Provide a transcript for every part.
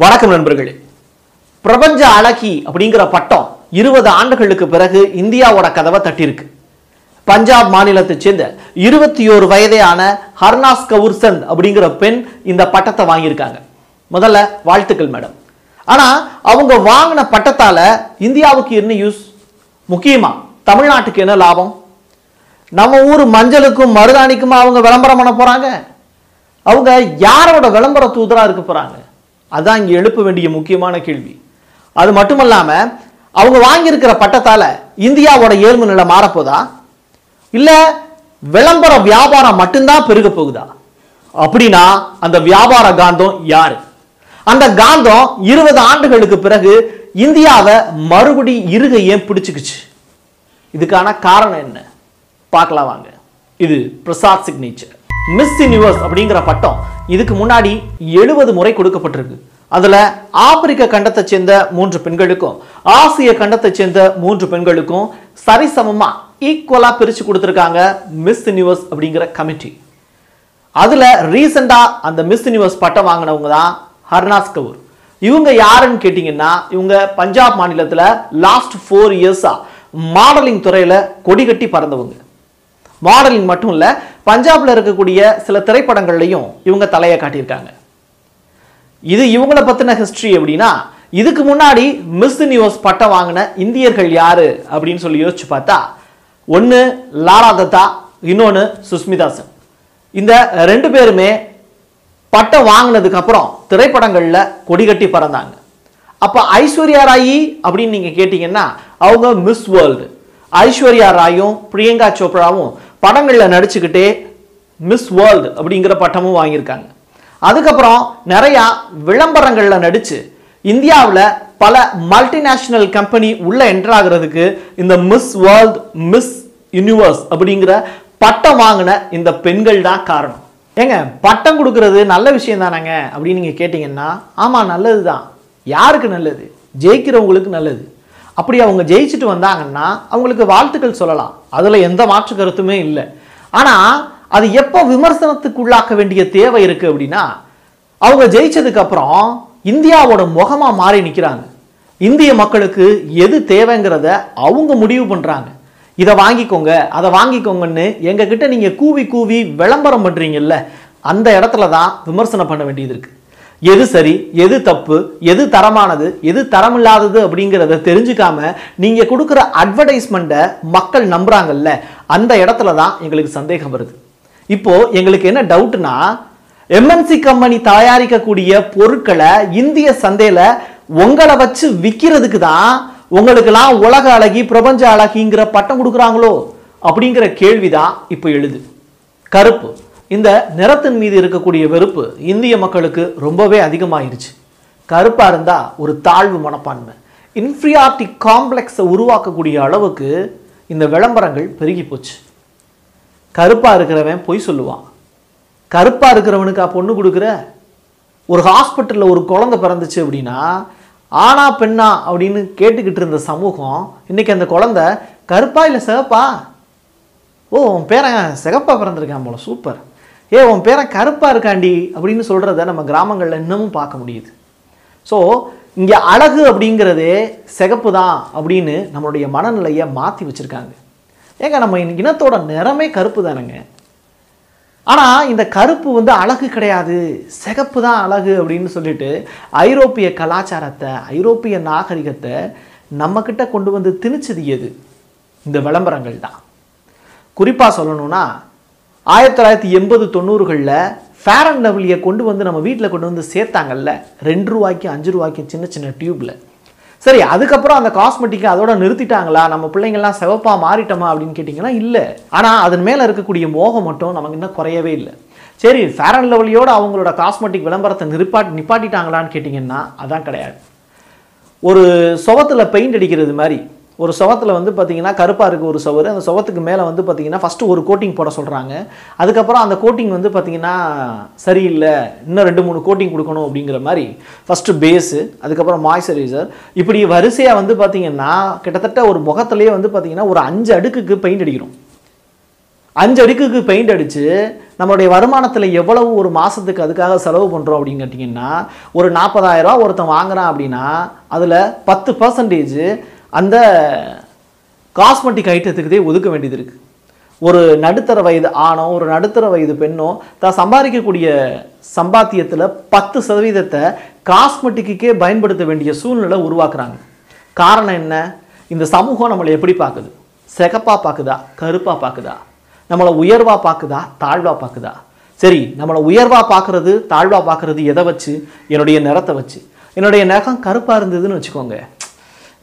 வணக்கம் நண்பர்களே. பிரபஞ்ச அழகி அப்படிங்கிற பட்டம் இருபது ஆண்டுகளுக்கு பிறகு இந்தியாவோட கதவை தட்டியிருக்கு. பஞ்சாப் மாநிலத்தைச் சேர்ந்த இருபத்தி ஓரு வயதேயான ஹர்னாஸ் கவுர்சந்த் அப்படிங்கிற பெண் இந்த பட்டத்தை வாங்கியிருக்காங்க. முதல்ல வாழ்த்துக்கள் மேடம். ஆனால் அவங்க வாங்கின பட்டத்தால் இந்தியாவுக்கு என்ன யூஸ் முக்கியமாக தமிழ்நாட்டுக்கு என்ன லாபம்? நம்ம ஊர் மஞ்சளுக்கும் மருதாணிக்கும் அவங்க விளம்பரம் பண்ண போகிறாங்க அவங்க யாரோட விளம்பர தூதராக இருக்க போகிறாங்க அதான் இங்க எழுப்ப வேண்டிய முக்கியமான கேள்வி. அது மட்டுமல்லாம அவங்க வாங்கியிருக்கிற பட்டத்தால இந்தியாவோட ஏழ்மை நிலை மாறப்போதா? இல்லை விளம்பர வியாபாரம் மட்டும்தான் பெருக போகுதா? அப்படின்னா அந்த வியாபார காந்தம் யாரு? அந்த காந்தம் இருபது ஆண்டுகளுக்கு பிறகு இந்தியாவை மறுபடி இருக ஏன் பிடிச்சுக்குச்சு. இதுக்கான காரணம் என்ன? பார்க்கலாம் வாங்க. இது பிரசாத் சிக்னேச்சர் மிஸ் யூனிவர்ஸ் அப்படிங்கிற பட்டம் இதுக்கு முன்னாடி எழுபது முறை கொடுக்கப்பட்டிருக்கு. அதில் ஆப்பிரிக்க கண்டத்தை சேர்ந்த மூன்று பெண்களுக்கும் ஆசிய கண்டத்தை சேர்ந்த மூன்று பெண்களுக்கும் சரிசமமாக ஈக்குவலாக பிரிச்சு கொடுத்துருக்காங்க மிஸ் யூனிவர்ஸ் அப்படிங்கிற கமிட்டி அதில் ரீசெண்டாக அந்த மிஸ் யூனிவர்ஸ் பட்டம் வாங்கினவங்க தான் ஹர்னாஸ் கவுர். இவங்க யாருன்னு கேட்டிங்கன்னா இவங்க பஞ்சாப் மாநிலத்தில் லாஸ்ட் ஃபோர் இயர்ஸாக மாடலிங் துறையில் கொடி கட்டி பறந்தவங்க. மாடலிங் மட்டும் இல்லை பஞ்சாப்ல இருக்கக்கூடிய சில திரைப்படங்கள்லையும் இவங்க தலையை காட்டியிருக்காங்க. இது இவங்கள பத்தின ஹிஸ்டரி எப்படின்னா இதுக்கு முன்னாடி மிஸ் நியூஸ் பட்டம் வாங்கின இந்தியர்கள் யாரு அப்படின்னு சொல்லி யோசிச்சு பார்த்தா ஒன்று லாலா தத்தா இன்னொன்று சுஸ்மிதா சென். இந்த ரெண்டு பேருமே பட்டம் வாங்கினதுக்கு அப்புறம் திரைப்படங்களில் கொடி கட்டி பறந்தாங்க. அப்போ ஐஸ்வர்யா ராயி அப்படின்னு நீங்க கேட்டிங்கன்னா அவங்க மிஸ் வேர்ல்டு ஐஸ்வர்யா ராயும் பிரியங்கா சோப்ராவும் படங்களில் நடிச்சுக்கிட்டே மிஸ் வேர்ல்டு அப்படிங்கிற பட்டமும் வாங்கியிருக்காங்க. அதுக்கப்புறம் நிறையா விளம்பரங்களில் நடித்து இந்தியாவில் பல மல்டிநேஷ்னல் கம்பெனி உள்ள என்டர் ஆகிறதுக்கு இந்த மிஸ் வேர்ல்ட் மிஸ் யூனிவர்ஸ் அப்படிங்கிற பட்டம் வாங்கின இந்த பெண்கள் தான் காரணம். ஏங்க பட்டம் கொடுக்கறது நல்ல விஷயம் தானேங்க அப்படின்னு நீங்கள் கேட்டிங்கன்னா ஆமாம் நல்லது தான் யாருக்கு நல்லது? ஜெயிக்கிறவங்களுக்கு நல்லது. அப்படி அவங்க ஜெயிச்சுட்டு வந்தாங்கன்னா அவங்களுக்கு வாழ்த்துக்கள் சொல்லலாம். அதில் எந்த மாற்று கருத்துமே இல்லை. ஆனால் அது எப்போ விமர்சனத்துக்குள்ளாக்க வேண்டிய தேவை இருக்குது அப்படின்னா அவங்க ஜெயிச்சதுக்கப்புறம் இந்தியாவோட முகமாக மாறி நிற்கிறாங்க இந்திய மக்களுக்கு எது தேவைங்கிறத அவங்க முடிவு பண்ணுறாங்க இதை வாங்கிக்கோங்க அதை வாங்கிக்கோங்கன்னு எங்ககிட்ட நீங்கள் கூவி கூவி விளம்பரம் பண்ணுறீங்கல்ல அந்த இடத்துல தான் விமர்சனம் பண்ண வேண்டியது இருக்குது எது சரி எது தப்பு எது தரமானது எது தரமில்லாதது அப்படிங்கிறத தெரிஞ்சுக்காம நீங்கள் கொடுக்குற அட்வர்டைஸ்மெண்ட்டை மக்கள் நம்புகிறாங்கல்ல அந்த இடத்துல தான் எங்களுக்கு சந்தேகம் வருது. இப்போது எங்களுக்கு என்ன டவுட்னா எம்என்சி கம்பெனி தயாரிக்கக்கூடிய பொருட்களை இந்திய சந்தையில் உங்களை வச்சு விற்கிறதுக்கு தான் உங்களுக்கெல்லாம் உலக அழகி பிரபஞ்ச அழகிங்கிற பட்டம் கொடுக்குறாங்களோ அப்படிங்கிற கேள்விதான் இப்போ எழுது. கருப்பு. இந்த நிறத்தின் மீது இருக்கக்கூடிய வெறுப்பு இந்திய மக்களுக்கு ரொம்பவே அதிகமாயிருச்சு. கருப்பாக இருந்தால் ஒரு தாழ்வு மனப்பான்மை. இன்ஃபீரியாரிட்டி காம்ப்ளெக்ஸை உருவாக்கக்கூடிய அளவுக்கு இந்த விளம்பரங்கள் பெருகி போச்சு. கருப்பாக இருக்கிறவன் பொய் சொல்லுவான். கருப்பாக இருக்கிறவனுக்கா பொண்ணு கொடுக்குற? ஒரு ஹாஸ்பிட்டலில் ஒரு குழந்தை பிறந்துச்சு அப்படின்னா ஆனா பெண்ணா அப்படின்னு கேட்டுக்கிட்டு இருந்த சமூகம் இன்றைக்கி அந்த குழந்தை கருப்பா இல்லை சிகப்பா? ஓ உன் பேரன் சிகப்பா பிறந்திருக்கான் போல சூப்பர். ஏ உன் பேரன் கருப்பாக இருக்காண்டி அப்படின்னு சொல்கிறத நம்ம கிராமங்களில் இன்னமும் பார்க்க முடியுது. ஸோ இங்கே அழகு அப்படிங்கிறதே சிகப்பு தான் அப்படின்னு நம்மளுடைய மனநிலையை மாற்றி வச்சுருக்காங்க. ஏங்க நம்ம இனத்தோட நிறமே கருப்பு தானேங்க. ஆனால் இந்த கருப்பு வந்து அழகு கிடையாது. சிகப்பு தான் அழகு அப்படின்னு சொல்லிட்டு ஐரோப்பிய கலாச்சாரத்தை ஐரோப்பிய நாகரிகத்தை நம்மக்கிட்ட கொண்டு வந்து திணிச்சது எது? இந்த விளம்பரங்கள் தான். குறிப்பாக சொல்லணும்னா ஆயிரத்தி தொள்ளாயிரத்தி எண்பது தொண்ணூறுகளில் ஃபேர் அண்ட் லவ்லியை கொண்டு வந்து நம்ம வீட்டில் கொண்டு வந்து சேர்த்தாங்கல்ல. ரெண்டு ரூபாய்க்கு அஞ்சு ரூபாய்க்கு சின்ன சின்ன டியூப்பில் சரி அதுக்கப்புறம் அந்த காஸ்மெட்டிக்கை அதோட நிறுத்திட்டாங்களா? நம்ம பிள்ளைங்கள்லாம் சிவப்பாக மாறிட்டோமா அப்படின்னு கேட்டிங்கன்னா இல்லை. ஆனால் அதன் மேலே இருக்கக்கூடிய மோகம் மட்டும் நமக்கு இன்னும் குறையவே இல்லை. சரி ஃபேர் அண்ட் லவ்லியோடு அவங்களோட காஸ்மெட்டிக் விளம்பரத்தை நிற்பாட்டி நிப்பாட்டிட்டாங்களான்னு கேட்டிங்கன்னா அதான் கிடையாது. ஒரு சுவத்தில் பெயிண்ட் அடிக்கிறது மாதிரி ஒரு சுவத்தில் வந்து பார்த்தீங்கன்னா கருப்பாக இருக்குது ஒரு சுவர் அந்த சுவத்துக்கு மேலே வந்து பார்த்தீங்கன்னா ஃபஸ்ட்டு ஒரு கோட்டிங் போட சொல்கிறாங்க அதுக்கப்புறம் அந்த கோட்டிங் வந்து பார்த்திங்கன்னா சரியில்லை இன்னும் ரெண்டு மூணு கோட்டிங் கொடுக்கணும் அப்படிங்கிற மாதிரி ஃபஸ்ட்டு பேஸு அதுக்கப்புறம் மாய்ஸ்சரைசர் இப்படி வரிசையாக வந்து பார்த்தீங்கன்னா கிட்டத்தட்ட ஒரு முகத்துலேயே வந்து பார்த்திங்கன்னா ஒரு அஞ்சு அடுக்குக்கு பெயிண்ட் அடிக்கிறோம். அஞ்சு அடுக்குக்கு பெயிண்ட் அடித்து நம்மளுடைய வருமானத்தில் எவ்வளவு ஒரு மாதத்துக்கு அதுக்காக செலவு பண்ணுறோம் அப்படின்னு கேட்டிங்கன்னா ஒரு நாற்பதாயிரரூவா ஒருத்தன் வாங்குறான் அப்படின்னா அதில் பத்து பர்சன்டேஜ் அந்த காஸ்மெட்டிக் ஐட்டத்துக்குதே ஒதுக்க வேண்டியது இருக்குது ஒரு நடுத்தர வயது ஆணோ ஒரு நடுத்தர வயது பெண்ணோ தான் சம்பாதிக்கக்கூடிய சம்பாத்தியத்தில் பத்து சதவீதத்தை காஸ்மெட்டிக்கே பயன்படுத்த வேண்டிய சூழ்நிலை உருவாக்குறாங்க. காரணம் என்ன? இந்த சமூகம் நம்மளை எப்படி பார்க்குது? செகப்பாக பார்க்குதா? கருப்பாக பார்க்குதா? நம்மளை உயர்வாக பார்க்குதா? தாழ்வாக பார்க்குதா? சரி நம்மளை உயர்வாக பார்க்குறது தாழ்வாக பார்க்குறது எதை வச்சு? என்னுடைய நிறத்தை வச்சு. என்னுடைய நகம் கருப்பாக இருந்ததுன்னு வச்சுக்கோங்க.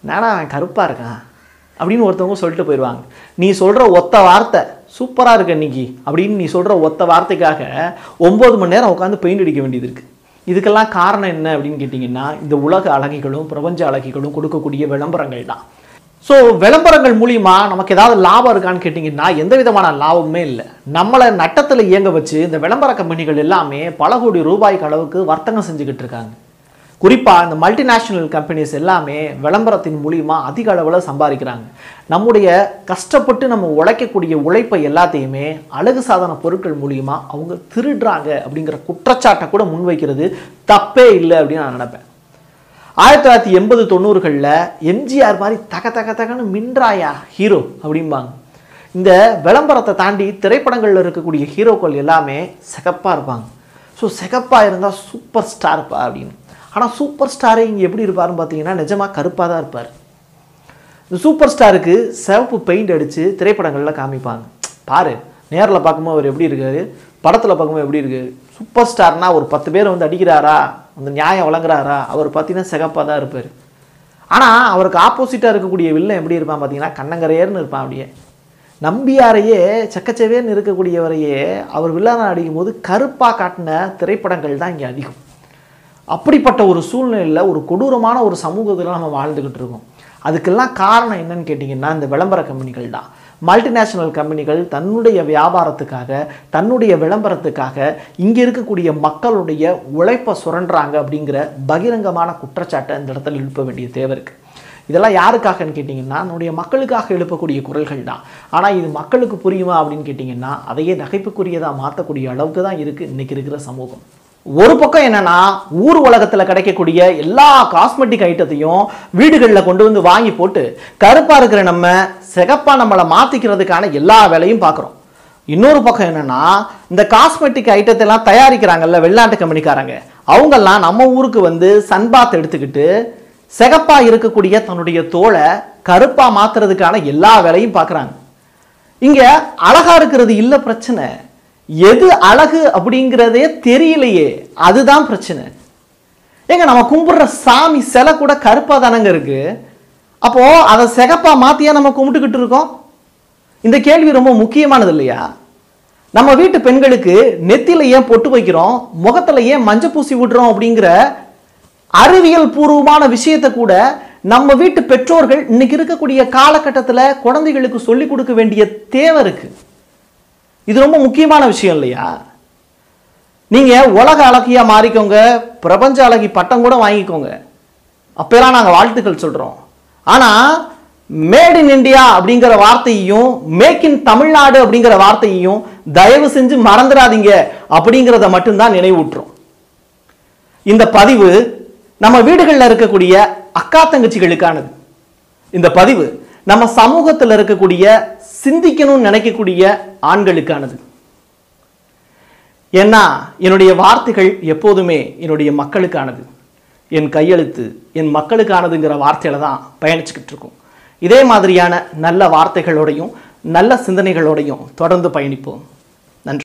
என்னடா அவன் கருப்பாக இருக்கான்? அப்படின்னு ஒருத்தவங்க சொல்லிட்டு போயிடுவாங்க. நீ சொல்கிற ஒத்த வார்த்தை சூப்பராக இருக்கு இன்னைக்கு அப்படின்னு நீ சொல்கிற ஒத்த வார்த்தைக்காக ஒம்பது மணி நேரம் உட்காந்து பெயிண்ட் அடிக்க வேண்டியது இருக்குது இதுக்கெல்லாம் காரணம் என்ன அப்படின்னு கேட்டிங்கன்னா இந்த உலக அழகிகளும் பிரபஞ்ச அழகிகளும் கொடுக்கக்கூடிய விளம்பரங்கள் தான். ஸோ விளம்பரங்கள் மூலிமா நமக்கு ஏதாவது லாபம் இருக்கான்னு கேட்டிங்கன்னா எந்த விதமான லாபமுமே இல்லை. நம்மளை நட்டத்தில் இயங்க வச்சு இந்த விளம்பர கம்பெனிகள் எல்லாமே பல கோடி ரூபாய்க்கு அளவுக்கு வர்த்தகம் செஞ்சுக்கிட்டு இருக்காங்க. குறிப்பாக இந்த மல்டிநேஷ்னல் கம்பெனிஸ் எல்லாமே விளம்பரத்தின் மூலியமாக அதிக அளவில் சம்பாதிக்கிறாங்க. நம்முடைய கஷ்டப்பட்டு நம்ம உழைக்கக்கூடிய உழைப்பை எல்லாத்தையுமே அழகு சாதன பொருட்கள் மூலியமாக அவங்க திருடுறாங்க அப்படிங்கிற குற்றச்சாட்டை கூட முன்வைக்கிறது தப்பே இல்லை அப்படின்னு நான் நினைப்பேன். ஆயிரத்தி தொள்ளாயிரத்தி எண்பது தொண்ணூறுகளில் எம்ஜிஆர் மாதிரி தக தக தகன்னு மின்றாயா ஹீரோ அப்படிம்பாங்க. இந்த விளம்பரத்தை தாண்டி திரைப்படங்களில் இருக்கக்கூடிய ஹீரோக்கள் எல்லாமே சிகப்பாக இருப்பாங்க. ஸோ சிகப்பாக இருந்தால் சூப்பர் ஸ்டார்ப்பா அப்படின்னு. ஆனால் சூப்பர் ஸ்டாரே இங்கே எப்படி இருப்பாருன்னு பார்த்தீங்கன்னா நிஜமாக கருப்பாக தான் இருப்பார். இந்த சூப்பர் ஸ்டாருக்கு சிவப்பு பெயிண்ட் அடித்து திரைப்படங்களில் காமிப்பாங்க. பாரு நேரில் பார்க்கும்போது அவர் எப்படி இருக்காரு படத்தில் பார்க்கும்போது எப்படி இருக்காரு சூப்பர் ஸ்டார்னால் ஒரு பத்து பேர் வந்து அடிக்கிறாரா? அந்த நியாயம் வழங்குறாரா? அவர் பார்த்தீங்கன்னா சிகப்பாக தான் இருப்பார். ஆனால் அவருக்கு ஆப்போசிட்டாக இருக்கக்கூடிய வில்லன் எப்படி இருப்பான் பார்த்தீங்கன்னா கண்ணங்கரையர்னு இருப்பான் அப்படியே. நம்பியாரையே செக்கச்செவேர்னு இருக்கக்கூடியவரையே அவர் வில்லான அடிக்கும் போது கருப்பாக காட்டின திரைப்படங்கள் தான் இங்கே அதிகம். அப்படிப்பட்ட ஒரு சூழ்நிலையில் ஒரு கொடூரமான ஒரு சமூகத்தில் நம்ம வாழ்ந்துக்கிட்டு இருக்கோம். அதுக்கெல்லாம் காரணம் என்னன்னு கேட்டிங்கன்னா இந்த விளம்பர கம்பெனிகள் தான். மல்டிநேஷனல் கம்பெனிகள் தன்னுடைய வியாபாரத்துக்காக தன்னுடைய விளம்பரத்துக்காக இங்கே இருக்கக்கூடிய மக்களுடைய உழைப்பை சுரண்டுறாங்க அப்படிங்கிற பகிரங்கமான குற்றச்சாட்டை இந்த இடத்துல எழுப்ப வேண்டிய தேவை இருக்குது இதெல்லாம் யாருக்காகன்னு கேட்டிங்கன்னா நம்முடைய மக்களுக்காக எழுப்பக்கூடிய குரல்கள் தான். ஆனால் இது மக்களுக்கு புரியுமா அப்படின்னு கேட்டிங்கன்னா அதையே நகைப்புக்குரியதாக மாற்றக்கூடிய அளவுக்கு தான் இருக்குது இன்றைக்கி இருக்கிற சமூகம். ஒரு பக்கம் என்னன்னா ஊர் உலகத்தில் கிடைக்கக்கூடிய எல்லா காஸ்மெட்டிக் ஐட்டத்தையும் வீடுகளில் கொண்டு வந்து வாங்கி போட்டு கருப்பாக இருக்கிற நம்ம சிகப்பாக நம்மளை மாற்றிக்கிறதுக்கான எல்லா வேலையும் பார்க்குறோம் இன்னொரு பக்கம் என்னென்னா இந்த காஸ்மெட்டிக் ஐட்டத்தை எல்லாம் தயாரிக்கிறாங்கல்ல வெளிநாட்டு கம்பெனிக்காரங்க. அவங்கெல்லாம் நம்ம ஊருக்கு வந்து சன்பாத் எடுத்துக்கிட்டு சிகப்பாக இருக்கக்கூடிய தன்னுடைய தோலை கருப்பாக மாற்றுறதுக்கான எல்லா வேலையும் பார்க்குறாங்க இங்கே அழகாக இருக்கிறது இல்லை பிரச்சனை. எது அழகு அப்படிங்கிறதே தெரியலையே அதுதான் பிரச்சனை. ஏங்க நம்ம கும்பிடுற சாமி சிலை கூட கருப்பாக தானங்க இருக்கு? அப்போ அதை சிகப்பா மாத்தியா நம்ம கும்பிட்டுக்கிட்டு இருக்கோம்? இந்த கேள்வி ரொம்ப முக்கியமானது இல்லையா? நம்ம வீட்டு பெண்களுக்கு நெத்தியில ஏன் பொட்டு வைக்கிறோம்? முகத்துல ஏன் மஞ்சள் பூசி விடுறோம் அப்படிங்கிற அறிவியல் பூர்வமான விஷயத்தை கூட நம்ம வீட்டு பெற்றோர்கள் இன்னைக்கு இருக்கக்கூடிய காலகட்டத்தில் குழந்தைகளுக்கு சொல்லிக் கொடுக்க வேண்டிய தேவை இருக்குது இது ரொம்ப முக்கியமான விஷயம் இல்லையா? நீங்கள் உலக அழகியாக மாறிக்கோங்க பிரபஞ்ச அழகி பட்டம் கூட வாங்கிக்கோங்க. அப்போலாம் நாங்கள் வாழ்த்துக்கள் சொல்கிறோம் ஆனால் மேட் இன் இந்தியா அப்படிங்கிற வார்த்தையையும் மேக் இன் தமிழ்நாடு அப்படிங்கிற வார்த்தையையும் தயவு செஞ்சு மறந்துடாதீங்க அப்படிங்கிறத மட்டும்தான் நினைவூட்டுறோம். இந்த பதிவு நம்ம வீடுகளில் இருக்கக்கூடிய அக்கா தங்கச்சிகளுக்கானது. இந்த பதிவு நம்ம சமூகத்தில் இருக்கக்கூடிய சிந்திக்கணும்னு நினைக்கக்கூடிய ஆண்களுக்கானது. ஏன்னா என்னுடைய வார்த்தைகள் எப்போதுமே என்னுடைய மக்களுக்கானது. என் கையெழுத்து என் மக்களுக்கானதுங்கிற வார்த்தையில தான் பயணிச்சுக்கிட்டு இருக்கோம். இதே மாதிரியான நல்ல வார்த்தைகளோடையும் நல்ல சிந்தனைகளோடையும் தொடர்ந்து பயணிப்போம்.